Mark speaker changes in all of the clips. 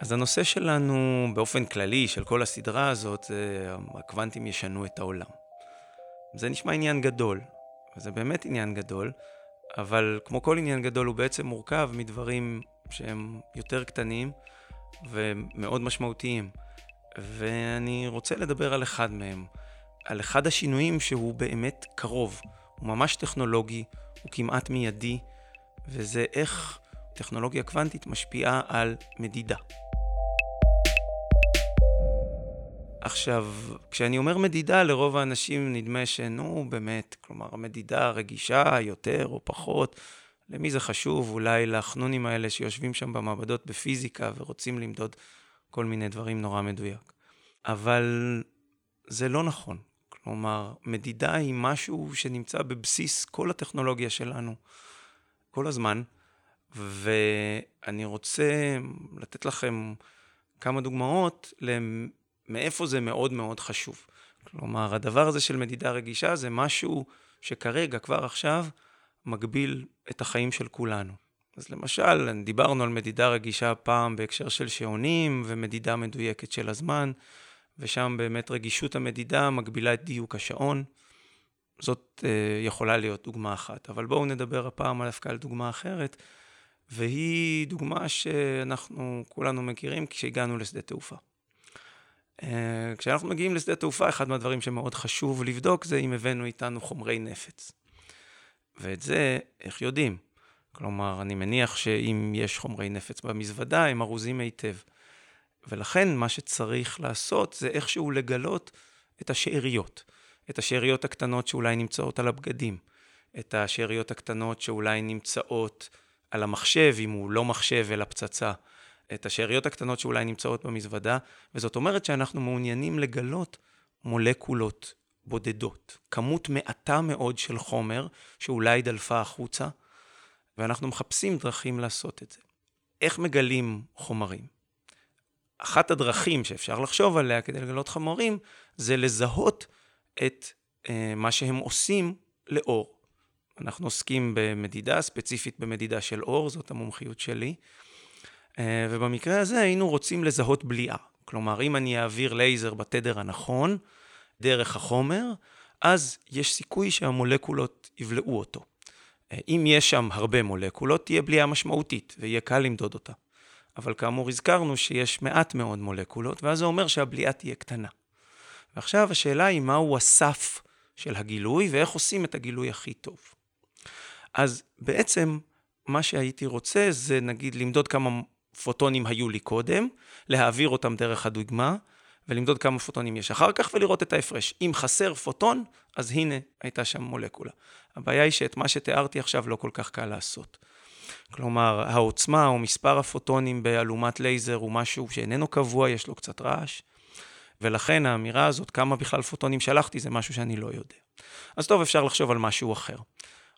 Speaker 1: אז הנושא שלנו באופן כללי, של כל הסדרה הזאת, זה הקוונטים ישנו את העולם. זה נשמע עניין גדול, וזה באמת עניין גדול, אבל כמו כל עניין גדול הוא בעצם מורכב מדברים שהם יותר קטנים ומאוד משמעותיים. ואני רוצה לדבר על אחד מהם, על אחד השינויים שהוא באמת קרוב, הוא ממש טכנולוגי, הוא כמעט מיידי, וזה איך טכנולוגיה קוונטית משפיעה על מדידה. עכשיו, כשאני אומר מדידה, לרוב האנשים נדמה שנו, באמת, כלומר, המדידה רגישה יותר או פחות, למי זה חשוב? אולי לחנונים האלה שיושבים שם במעבדות בפיזיקה ורוצים למדוד כל מיני דברים נורא מדויק. אבל זה לא נכון. כלומר, מדידה היא משהו שנמצא בבסיס כל הטכנולוגיה שלנו, כל הזמן, ואני רוצה לתת לכם כמה דוגמאות מאיפה זה מאוד מאוד חשוב. כלומר, הדבר הזה של מדידה רגישה זה משהו שכרגע, כבר עכשיו, מגביל את החיים של כולנו. אז למשל, דיברנו על מדידה רגישה פעם בהקשר של שעונים ומדידה מדויקת של הזמן, ושם באמת רגישות המדידה מגבילה את דיוק השעון. זאת אה, יכולה להיות דוגמה אחת, אבל בואו נדבר הפעם דווקא על דוגמה אחרת, והיא דוגמה שאנחנו כולנו מכירים כשהגענו לשדה תעופה. אה, כשאנחנו מגיעים לשדה תעופה, אחד מהדברים שמאוד חשוב לבדוק זה אם הבאנו איתנו חומרי נפץ. ואת זה, איך יודעים? כלומר, אני מניח שאם יש חומרי נפץ במזוודה, הם ארוזים היטב. ולכן מה שצריך לעשות זה איכשהו לגלות את השאריות. את השאריות הקטנות שאולי נמצאות על הבגדים. את השאריות הקטנות שאולי נמצאות על המחשב, אם הוא לא מחשב אלא פצצה. את השאריות הקטנות שאולי נמצאות במזוודה, וזאת אומרת שאנחנו מעוניינים לגלות מולקולות בודדות, כמות מעטה מאוד של חומר שאולי דלפה החוצה, ואנחנו מחפשים דרכים לעשות את זה. איך מגלים חומרים? אחת הדרכים שאפשר לחשוב עליה כדי לגלות חומרים, זה לזהות את אה, מה שהם עושים לאור. אנחנו עוסקים במדידה, ספציפית במדידה של אור, זאת המומחיות שלי. אה, ובמקרה הזה היינו רוצים לזהות בליעה. כלומר, אם אני אעביר לייזר בתדר הנכון, דרך החומר, אז יש סיכוי שהמולקולות יבלעו אותו. אה, אם יש שם הרבה מולקולות, תהיה בליעה משמעותית, ויהיה קל למדוד אותה. אבל כאמור, הזכרנו שיש מעט מאוד מולקולות, ואז זה אומר שהבליעה תהיה קטנה. ועכשיו השאלה היא מהו הסף של הגילוי, ואיך עושים את הגילוי הכי טוב. אז בעצם, מה שהייתי רוצה זה נגיד למדוד כמה פוטונים היו לי קודם, להעביר אותם דרך הדוגמה, ולמדוד כמה פוטונים יש אחר כך ולראות את ההפרש. אם חסר פוטון, אז הנה הייתה שם מולקולה. הבעיה היא שאת מה שתיארתי עכשיו לא כל כך קל לעשות. כלומר, העוצמה או מספר הפוטונים באלומת לייזר הוא משהו שאיננו קבוע, יש לו קצת רעש, ולכן האמירה הזאת, כמה בכלל פוטונים שלחתי, זה משהו שאני לא יודע. אז טוב, אפשר לחשוב על משהו אחר.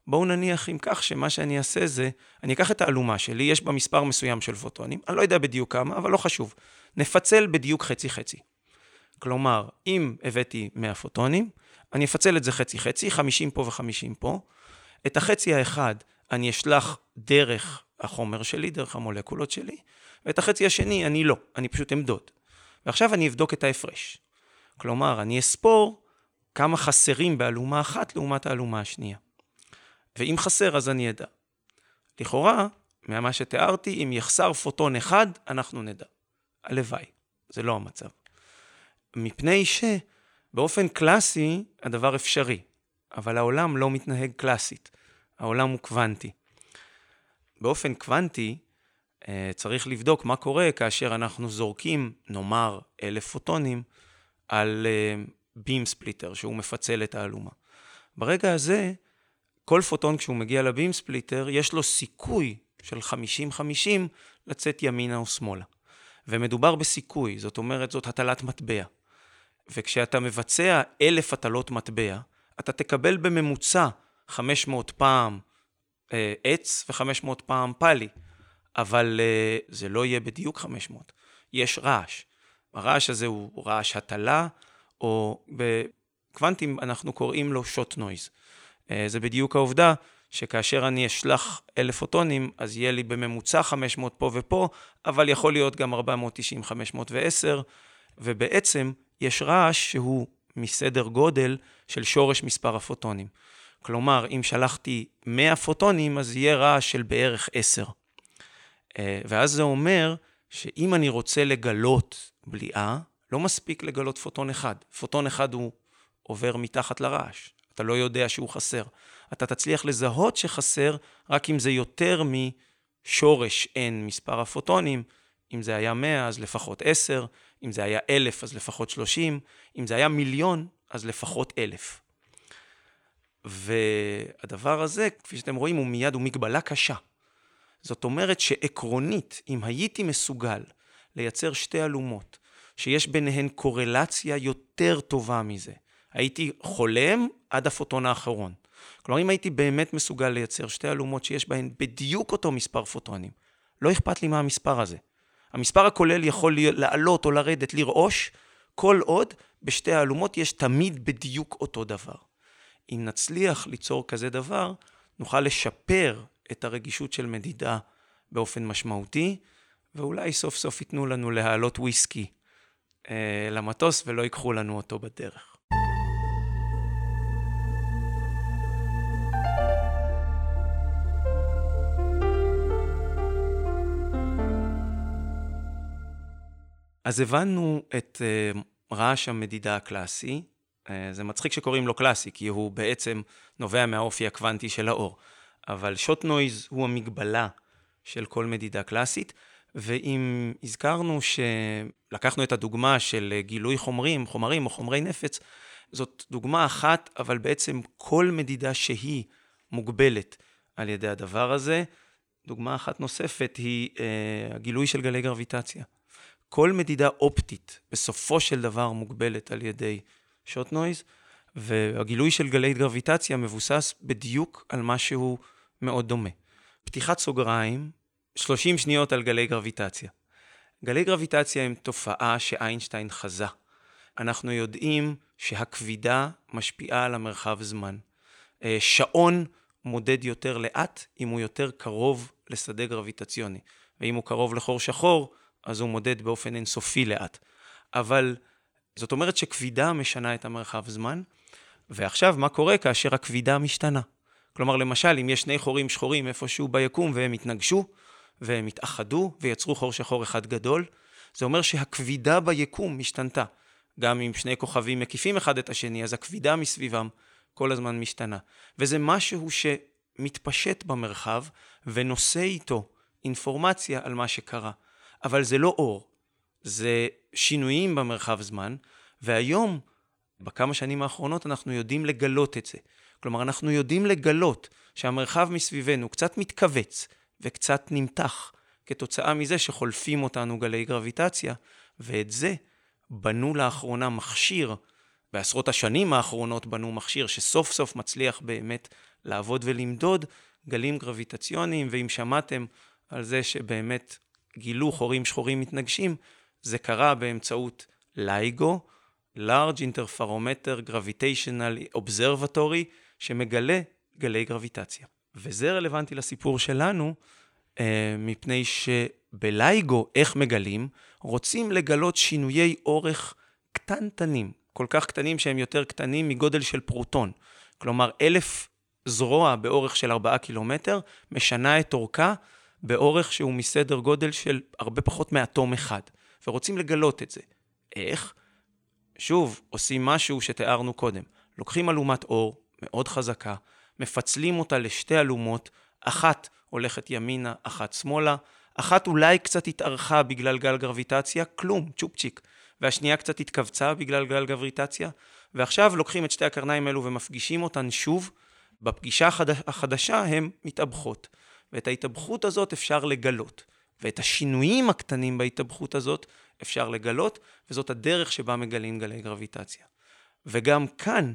Speaker 1: בואו נניח אם כך שמה שאני אעשה זה, אני אקח את האלומה שלי, יש בה מספר מסוים של פוטונים, אני לא יודע בדיוק כמה, אבל לא חשוב. נפצל בדיוק חצי-חצי. כלומר, אם הבאתי 100 פוטונים, אני אפצל את זה חצי-חצי, 50 פה ו-50 פה. את החצי האחד אני אשלח דרך החומר שלי, דרך המולקולות שלי, ואת החצי השני אני לא, אני פשוט אמדוד. ועכשיו אני אבדוק את ההפרש. כלומר, אני אספור כמה חסרים באלומה אחת לעומת האלומה השנייה. ואם חסר אז אני אדע. לכאורה, ממה שתיארתי, אם יחסר פוטון אחד, אנחנו נדע. הלוואי, זה לא המצב. מפני שבאופן קלאסי הדבר אפשרי, אבל העולם לא מתנהג קלאסית, העולם הוא קוונטי. באופן קוונטי, אה, צריך לבדוק מה קורה כאשר אנחנו זורקים, נאמר, אלף פוטונים על beam אה, splitter, שהוא מפצל את האלומה. ברגע הזה, כל פוטון כשהוא מגיע ל-beam splitter, יש לו סיכוי של 50-50 לצאת ימינה או שמאלה. ומדובר בסיכוי, זאת אומרת, זאת הטלת מטבע. וכשאתה מבצע אלף הטלות מטבע, אתה תקבל בממוצע 500 פעם אה, עץ ו-500 פעם פאלי, אבל אה, זה לא יהיה בדיוק 500. יש רעש. הרעש הזה הוא רעש הטלה, או בקוונטים אנחנו קוראים לו שוט נויז. אה, זה בדיוק העובדה שכאשר אני אשלח אלף פוטונים, אז יהיה לי בממוצע 500 פה ופה, אבל יכול להיות גם 490, 510, ובעצם יש רעש שהוא מסדר גודל של שורש מספר הפוטונים. כלומר, אם שלחתי 100 פוטונים, אז יהיה רעש של בערך 10. אה, ואז זה אומר שאם אני רוצה לגלות בליעה, לא מספיק לגלות פוטון אחד. פוטון אחד הוא עובר מתחת לרעש, אתה לא יודע שהוא חסר. אתה תצליח לזהות שחסר רק אם זה יותר משורש n מספר הפוטונים. אם זה היה 100 אז לפחות 10, אם זה היה 1,000 אז לפחות 30, אם זה היה מיליון אז לפחות 1,000. והדבר הזה, כפי שאתם רואים, הוא מיד, הוא מגבלה קשה. זאת אומרת שעקרונית, אם הייתי מסוגל לייצר שתי אלומות, שיש ביניהן קורלציה יותר טובה מזה, הייתי חולם עד הפוטון האחרון. כלומר, אם הייתי באמת מסוגל לייצר שתי אלומות שיש בהן בדיוק אותו מספר פוטונים, לא אכפת לי מה המספר הזה. המספר הכולל יכול לעלות או לרדת, לרעוש, כל עוד בשתי האלומות יש תמיד בדיוק אותו דבר. אם נצליח ליצור כזה דבר, נוכל לשפר את הרגישות של מדידה באופן משמעותי, ואולי סוף סוף ייתנו לנו להעלות וויסקי אה, למטוס ולא ייקחו לנו אותו בדרך. אז הבנו את uh, רעש המדידה הקלאסי. Uh, זה מצחיק שקוראים לו קלאסי, כי הוא בעצם נובע מהאופי הקוונטי של האור. אבל שוט נויז הוא המגבלה של כל מדידה קלאסית, ואם הזכרנו שלקחנו את הדוגמה של גילוי חומרים, חומרים או חומרי נפץ, זאת דוגמה אחת, אבל בעצם כל מדידה שהיא מוגבלת על ידי הדבר הזה. דוגמה אחת נוספת היא הגילוי של גלי גרביטציה. כל מדידה אופטית בסופו של דבר מוגבלת על ידי שוט נויז, והגילוי של גלי גרביטציה מבוסס בדיוק על משהו מאוד דומה. פתיחת סוגריים, 30 שניות על גלי גרביטציה. גלי גרביטציה הם תופעה שאיינשטיין חזה. אנחנו יודעים שהכבידה משפיעה על המרחב זמן. אה, שעון מודד יותר לאט אם הוא יותר קרוב לשדה גרביטציוני, ואם הוא קרוב לחור שחור, אז הוא מודד באופן אינסופי לאט. אבל זאת אומרת שכבידה משנה את המרחב זמן, ועכשיו מה קורה כאשר הכבידה משתנה? כלומר, למשל, אם יש שני חורים שחורים איפשהו ביקום והם התנגשו, והם התאחדו ויצרו חור שחור אחד גדול, זה אומר שהכבידה ביקום משתנתה. גם אם שני כוכבים מקיפים אחד את השני, אז הכבידה מסביבם כל הזמן משתנה. וזה משהו שמתפשט במרחב ונושא איתו אינפורמציה על מה שקרה. אבל זה לא אור, זה שינויים במרחב זמן, והיום, בכמה שנים האחרונות, אנחנו יודעים לגלות את זה. כלומר, אנחנו יודעים לגלות שהמרחב מסביבנו קצת מתכווץ וקצת נמתח כתוצאה מזה שחולפים אותנו גלי גרביטציה, ואת זה בנו לאחרונה מכשיר, בעשרות השנים האחרונות בנו מכשיר שסוף סוף מצליח באמת לעבוד ולמדוד גלים גרביטציוניים, ואם שמעתם על זה שבאמת גילו חורים שחורים מתנגשים, זה קרה באמצעות לייגו, Large Interferometer Gravitational Observatory, שמגלה גלי גרביטציה. וזה רלוונטי לסיפור שלנו, אה, מפני שבלייגו, איך מגלים? רוצים לגלות שינויי אורך קטנטנים, כל כך קטנים שהם יותר קטנים מגודל של פרוטון. כלומר, אלף זרוע באורך של 4 קילומטר, משנה את אורכה באורך שהוא מסדר גודל של הרבה פחות מאטום אחד, ורוצים לגלות את זה. איך? שוב, עושים משהו שתיארנו קודם. לוקחים אלומת אור מאוד חזקה, מפצלים אותה לשתי אלומות, אחת הולכת ימינה, אחת שמאלה, אחת אולי קצת התארכה בגלל גל גרביטציה, כלום, צ'ופצ'יק, והשנייה קצת התכווצה בגלל גל גרביטציה, ועכשיו לוקחים את שתי הקרניים האלו ומפגישים אותן שוב, בפגישה החדשה הן מתאבכות. ואת ההתאבכות הזאת אפשר לגלות. ואת השינויים הקטנים בהתאבכות הזאת אפשר לגלות, וזאת הדרך שבה מגלים גלי גרביטציה. וגם כאן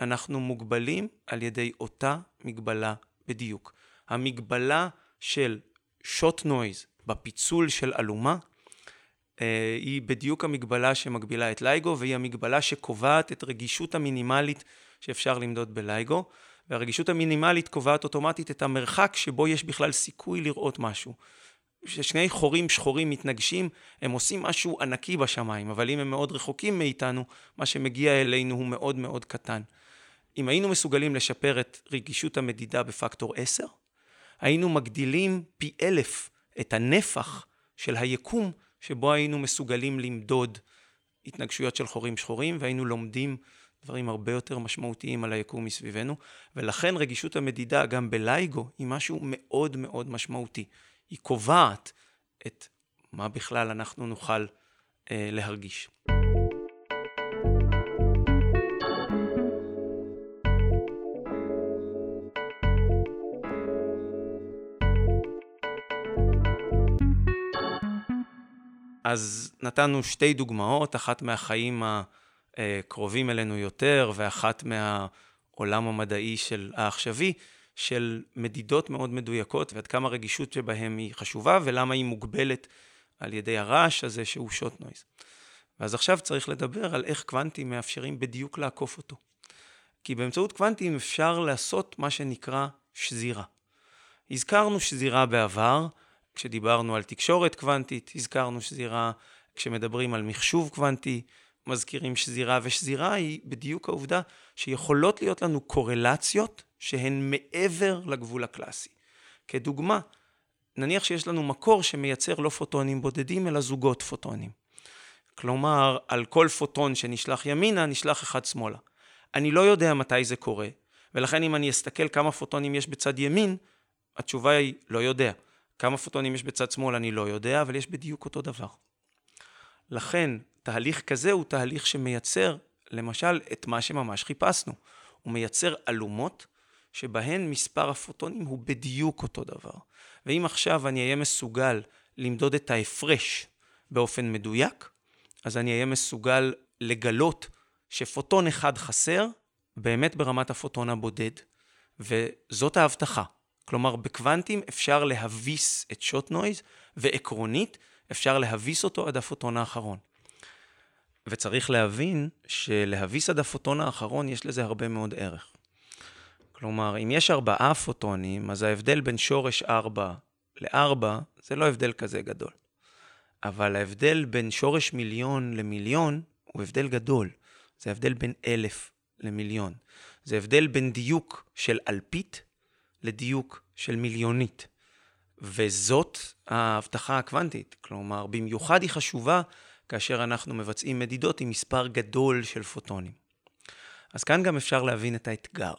Speaker 1: אנחנו מוגבלים על ידי אותה מגבלה בדיוק. המגבלה של שוט נויז בפיצול של אלומה, אה, היא בדיוק המגבלה שמגבילה את לייגו, והיא המגבלה שקובעת את רגישות המינימלית שאפשר למדוד בלייגו. והרגישות המינימלית קובעת אוטומטית את המרחק שבו יש בכלל סיכוי לראות משהו. כששני חורים שחורים מתנגשים, הם עושים משהו ענקי בשמיים, אבל אם הם מאוד רחוקים מאיתנו, מה שמגיע אלינו הוא מאוד מאוד קטן. אם היינו מסוגלים לשפר את רגישות המדידה בפקטור 10, היינו מגדילים פי אלף את הנפח של היקום שבו היינו מסוגלים למדוד התנגשויות של חורים שחורים, והיינו לומדים דברים הרבה יותר משמעותיים על היקום מסביבנו, ולכן רגישות המדידה גם בלייגו היא משהו מאוד מאוד משמעותי. היא קובעת את מה בכלל אנחנו נוכל אה, להרגיש. אז נתנו שתי דוגמאות, אחת מהחיים הקרובים אלינו יותר, ואחת מהעולם המדעי של העכשווי, של מדידות מאוד מדויקות, ועד כמה רגישות שבהם היא חשובה, ולמה היא מוגבלת על ידי הרעש הזה שהוא שוט נויז. ואז עכשיו צריך לדבר על איך קוונטים מאפשרים בדיוק לעקוף אותו. כי באמצעות קוונטים אפשר לעשות מה שנקרא שזירה. הזכרנו שזירה בעבר, כשדיברנו על תקשורת קוונטית, הזכרנו שזירה כשמדברים על מחשוב קוונטי, מזכירים שזירה, ושזירה היא בדיוק העובדה שיכולות להיות לנו קורלציות שהן מעבר לגבול הקלאסי. כדוגמה, נניח שיש לנו מקור שמייצר לא פוטונים בודדים, אלא זוגות פוטונים. כלומר, על כל פוטון שנשלח ימינה, נשלח אחד שמאלה. אני לא יודע מתי זה קורה, ולכן אם אני אסתכל כמה פוטונים יש בצד ימין, התשובה היא לא יודע. כמה פוטונים יש בצד שמאל אני לא יודע, אבל יש בדיוק אותו דבר. לכן, תהליך כזה הוא תהליך שמייצר, למשל, את מה שממש חיפשנו. הוא מייצר אלומות שבהן מספר הפוטונים הוא בדיוק אותו דבר. ואם עכשיו אני אהיה מסוגל למדוד את ההפרש באופן מדויק, אז אני אהיה מסוגל לגלות שפוטון אחד חסר, באמת ברמת הפוטון הבודד, וזאת ההבטחה. כלומר, בקוונטים אפשר להביס את שוט נויז, ועקרונית אפשר להביס אותו עד הפוטון האחרון. וצריך להבין שלהביס עד הפוטון האחרון יש לזה הרבה מאוד ערך. כלומר, אם יש ארבעה פוטונים, אז ההבדל בין שורש ארבע לארבע זה לא הבדל כזה גדול. אבל ההבדל בין שורש מיליון למיליון הוא הבדל גדול. זה הבדל בין אלף למיליון. זה הבדל בין דיוק של אלפית לדיוק של מיליונית. וזאת ההבטחה הקוונטית. כלומר, במיוחד היא חשובה כאשר אנחנו מבצעים מדידות עם מספר גדול של פוטונים. אז כאן גם אפשר להבין את האתגר.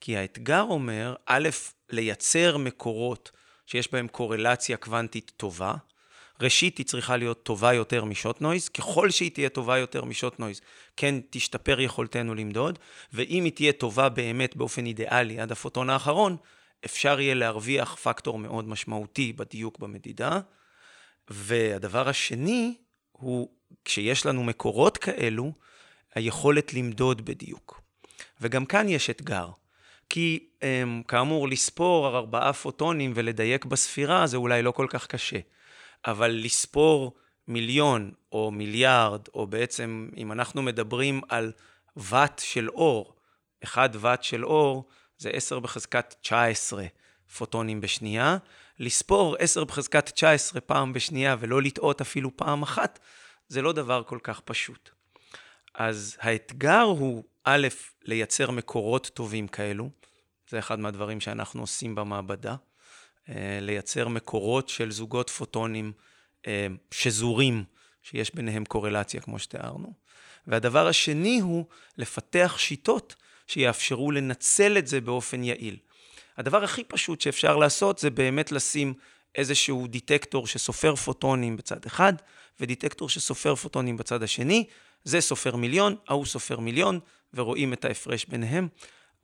Speaker 1: כי האתגר אומר, א', לייצר מקורות שיש בהם קורלציה קוונטית טובה. ראשית, היא צריכה להיות טובה יותר משוט נויז. ככל שהיא תהיה טובה יותר משוט נויז, כן תשתפר יכולתנו למדוד. ואם היא תהיה טובה באמת באופן אידיאלי עד הפוטון האחרון, אפשר יהיה להרוויח פקטור מאוד משמעותי בדיוק במדידה. והדבר השני הוא, כשיש לנו מקורות כאלו, היכולת למדוד בדיוק. וגם כאן יש אתגר. כי אמ, כאמור, לספור ארבעה פוטונים ולדייק בספירה זה אולי לא כל כך קשה. אבל לספור מיליון או מיליארד, או בעצם אם אנחנו מדברים על ואט של אור, אחד ואט של אור זה 10 בחזקת 19 פוטונים בשנייה. לספור 10 בחזקת 19 פעם בשנייה ולא לטעות אפילו פעם אחת, זה לא דבר כל כך פשוט. אז האתגר הוא, א', לייצר מקורות טובים כאלו, זה אחד מהדברים שאנחנו עושים במעבדה, אה, לייצר מקורות של זוגות פוטונים אה, שזורים, שיש ביניהם קורלציה, כמו שתיארנו. והדבר השני הוא לפתח שיטות שיאפשרו לנצל את זה באופן יעיל. הדבר הכי פשוט שאפשר לעשות זה באמת לשים איזשהו דיטקטור שסופר פוטונים בצד אחד, ודיטקטור שסופר פוטונים בצד השני. זה סופר מיליון, ההוא סופר מיליון, ורואים את ההפרש ביניהם.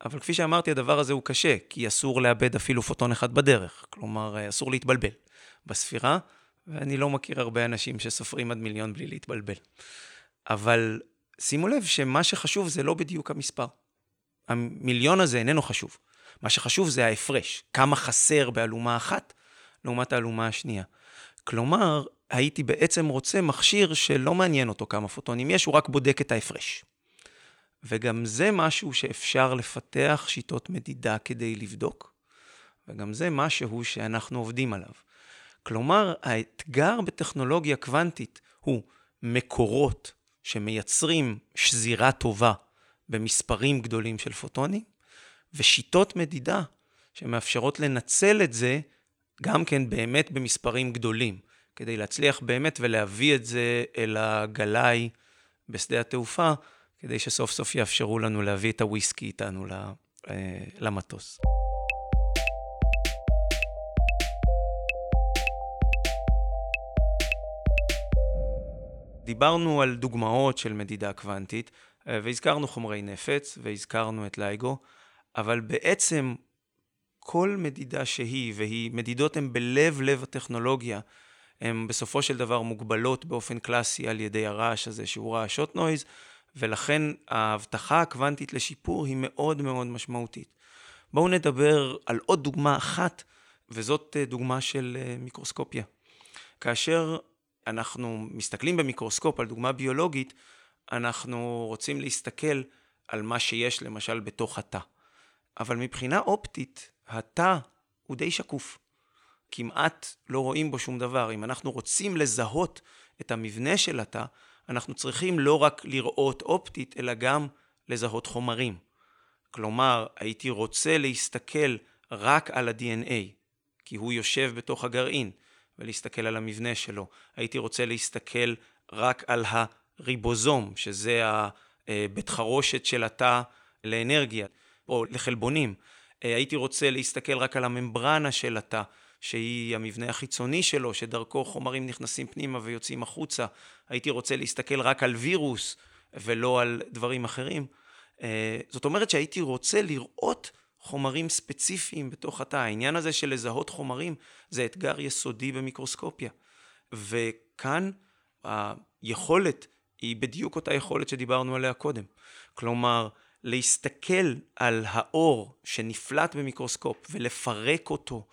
Speaker 1: אבל כפי שאמרתי, הדבר הזה הוא קשה, כי אסור לאבד אפילו פוטון אחד בדרך. כלומר, אסור להתבלבל בספירה, ואני לא מכיר הרבה אנשים שסופרים עד מיליון בלי להתבלבל. אבל שימו לב שמה שחשוב זה לא בדיוק המספר. המיליון הזה איננו חשוב. מה שחשוב זה ההפרש, כמה חסר באלומה אחת לעומת האלומה השנייה. כלומר, הייתי בעצם רוצה מכשיר שלא מעניין אותו כמה פוטונים יש, הוא רק בודק את ההפרש. וגם זה משהו שאפשר לפתח שיטות מדידה כדי לבדוק, וגם זה משהו שאנחנו עובדים עליו. כלומר, האתגר בטכנולוגיה קוונטית הוא מקורות שמייצרים שזירה טובה במספרים גדולים של פוטונים, ושיטות מדידה שמאפשרות לנצל את זה גם כן באמת במספרים גדולים, כדי להצליח באמת ולהביא את זה אל הגלאי בשדה התעופה, כדי שסוף סוף יאפשרו לנו להביא את הוויסקי איתנו אה, למטוס. דיברנו על דוגמאות של מדידה קוונטית, אה, והזכרנו חומרי נפץ, והזכרנו את לייגו, אבל בעצם כל מדידה שהיא, והיא, מדידות הן בלב-לב הטכנולוגיה, הן בסופו של דבר מוגבלות באופן קלאסי על ידי הרעש הזה שהוא רעש שוט נויז, ולכן ההבטחה הקוונטית לשיפור היא מאוד מאוד משמעותית. בואו נדבר על עוד דוגמה אחת, וזאת אה, דוגמה של אה, מיקרוסקופיה. כאשר אנחנו מסתכלים במיקרוסקופ על דוגמה ביולוגית, אנחנו רוצים להסתכל על מה שיש למשל בתוך התא. אבל מבחינה אופטית, התא הוא די שקוף. כמעט לא רואים בו שום דבר. אם אנחנו רוצים לזהות את המבנה של התא, אנחנו צריכים לא רק לראות אופטית, אלא גם לזהות חומרים. כלומר, הייתי רוצה להסתכל רק על ה-DNA, כי הוא יושב בתוך הגרעין, ולהסתכל על המבנה שלו. הייתי רוצה להסתכל רק על הריבוזום, שזה הבית חרושת של התא לאנרגיה, או לחלבונים. הייתי רוצה להסתכל רק על הממברנה של התא, שהיא המבנה החיצוני שלו, שדרכו חומרים נכנסים פנימה ויוצאים החוצה. הייתי רוצה להסתכל רק על וירוס ולא על דברים אחרים. אה, זאת אומרת שהייתי רוצה לראות חומרים ספציפיים בתוך התא. העניין הזה של לזהות חומרים זה אתגר יסודי במיקרוסקופיה. וכאן היכולת היא בדיוק אותה יכולת שדיברנו עליה קודם. כלומר, להסתכל על האור שנפלט במיקרוסקופ ולפרק אותו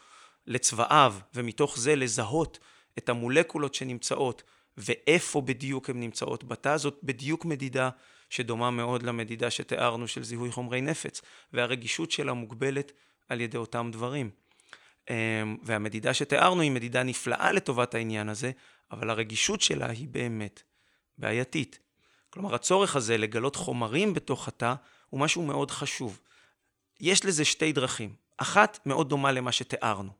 Speaker 1: לצבעיו, ומתוך זה לזהות את המולקולות שנמצאות ואיפה בדיוק הן נמצאות בתא, זאת בדיוק מדידה שדומה מאוד למדידה שתיארנו של זיהוי חומרי נפץ, והרגישות שלה מוגבלת על ידי אותם דברים. אמ, והמדידה שתיארנו היא מדידה נפלאה לטובת העניין הזה, אבל הרגישות שלה היא באמת בעייתית. כלומר, הצורך הזה לגלות חומרים בתוך התא הוא משהו מאוד חשוב. יש לזה שתי דרכים. אחת מאוד דומה למה שתיארנו.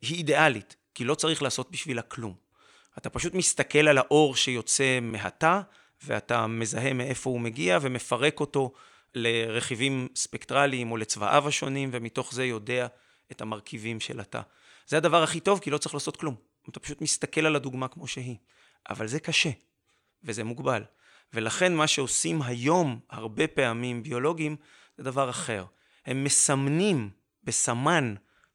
Speaker 1: היא אידיאלית, כי לא צריך לעשות בשבילה כלום. אתה פשוט מסתכל על האור שיוצא מהתא, ואתה מזהה מאיפה הוא מגיע ומפרק אותו לרכיבים ספקטרליים או לצבעיו השונים, ומתוך זה יודע את המרכיבים של התא. זה הדבר הכי טוב, כי לא צריך לעשות כלום. אתה פשוט מסתכל על הדוגמה כמו שהיא. אבל זה קשה, וזה מוגבל. ולכן מה שעושים היום הרבה פעמים ביולוגים זה דבר אחר. הם מסמנים בסמן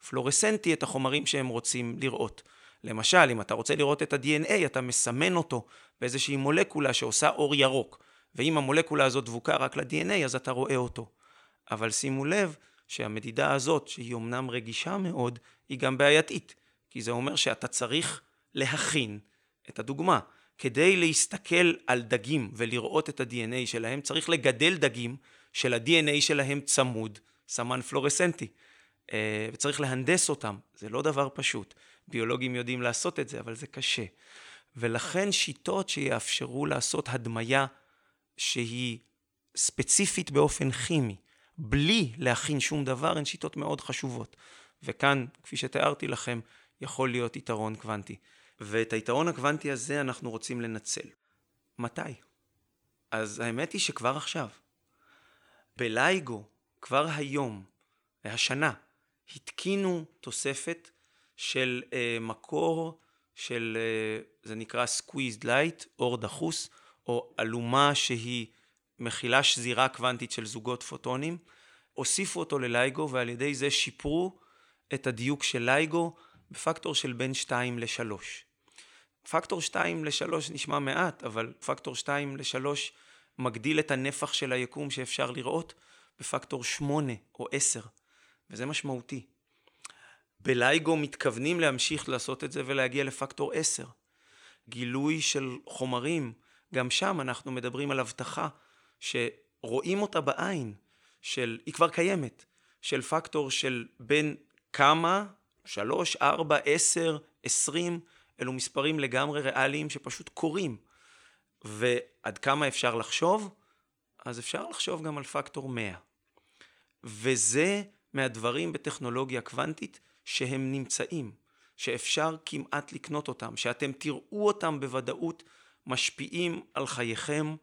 Speaker 1: פלורסנטי את החומרים שהם רוצים לראות. למשל, אם אתה רוצה לראות את ה-DNA, אתה מסמן אותו באיזושהי מולקולה שעושה אור ירוק. ואם המולקולה הזאת דבוקה רק ל-DNA, אז אתה רואה אותו. אבל שימו לב שהמדידה הזאת, שהיא אמנם רגישה מאוד, היא גם בעייתית. כי זה אומר שאתה צריך להכין את הדוגמה. כדי להסתכל על דגים ולראות את ה-DNA שלהם, צריך לגדל דגים של ה-DNA שלהם צמוד, סמן פלורסנטי. אה, וצריך להנדס אותם, זה לא דבר פשוט. ביולוגים יודעים לעשות את זה, אבל זה קשה. ולכן שיטות שיאפשרו לעשות הדמיה שהיא ספציפית באופן כימי, בלי להכין שום דבר, הן שיטות מאוד חשובות. וכאן, כפי שתיארתי לכם, יכול להיות יתרון קוונטי. ואת היתרון הקוונטי הזה אנחנו רוצים לנצל. מתי? אז האמת היא שכבר עכשיו. בלייגו, כבר היום, השנה, התקינו תוספת של uh, מקור של, uh, זה נקרא squeezed light, אור דחוס, או אלומה שהיא מכילה שזירה קוונטית של זוגות פוטונים. הוסיפו אותו ללייגו ועל ידי זה שיפרו את הדיוק של לייגו בפקטור של בין 2 ל-3. פקטור 2 ל-3 נשמע מעט, אבל פקטור 2 ל-3 מגדיל את הנפח של היקום שאפשר לראות בפקטור 8 או 10. וזה משמעותי. בלייגו מתכוונים להמשיך לעשות את זה ולהגיע לפקטור 10. גילוי של חומרים, גם שם אנחנו מדברים על הבטחה רואים אותה בעין, של, היא כבר קיימת, של פקטור של בין כמה, שלוש, ארבע, עשר, עשרים, אלו מספרים לגמרי ריאליים שפשוט קורים. ועד כמה אפשר לחשוב? אז אפשר לחשוב גם על פקטור 100. וזה מהדברים בטכנולוגיה קוונטית שהם נמצאים, שאפשר כמעט לקנות אותם, שאתם תראו אותם בוודאות משפיעים על חייכם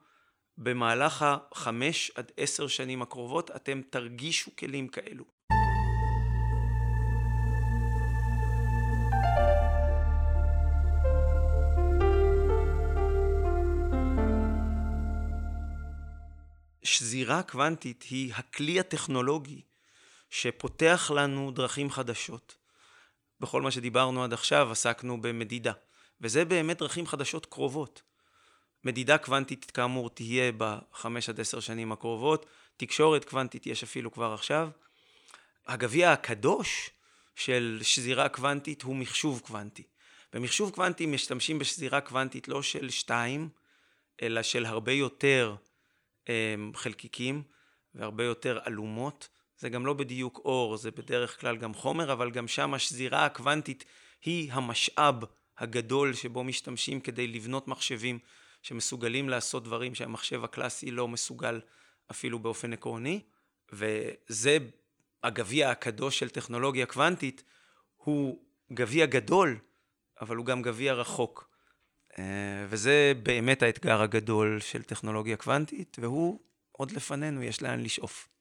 Speaker 1: במהלך החמש עד עשר שנים הקרובות, אתם תרגישו כלים כאלו. שזירה קוונטית היא הכלי הטכנולוגי שפותח לנו דרכים חדשות. בכל מה שדיברנו עד עכשיו עסקנו במדידה, וזה באמת דרכים חדשות קרובות. מדידה קוונטית כאמור תהיה בחמש עד עשר שנים הקרובות, תקשורת קוונטית יש אפילו כבר עכשיו. הגביע הקדוש של שזירה קוונטית הוא מחשוב קוונטי. במחשוב קוונטי משתמשים בשזירה קוונטית לא של שתיים, אלא של הרבה יותר חלקיקים והרבה יותר אלומות. זה גם לא בדיוק אור, זה בדרך כלל גם חומר, אבל גם שם השזירה הקוונטית היא המשאב הגדול שבו משתמשים כדי לבנות מחשבים שמסוגלים לעשות דברים שהמחשב הקלאסי לא מסוגל אפילו באופן עקרוני, וזה הגביע הקדוש של טכנולוגיה קוונטית, הוא גביע גדול, אבל הוא גם גביע רחוק. אה, וזה באמת האתגר הגדול של טכנולוגיה קוונטית, והוא עוד לפנינו, יש לאן לשאוף.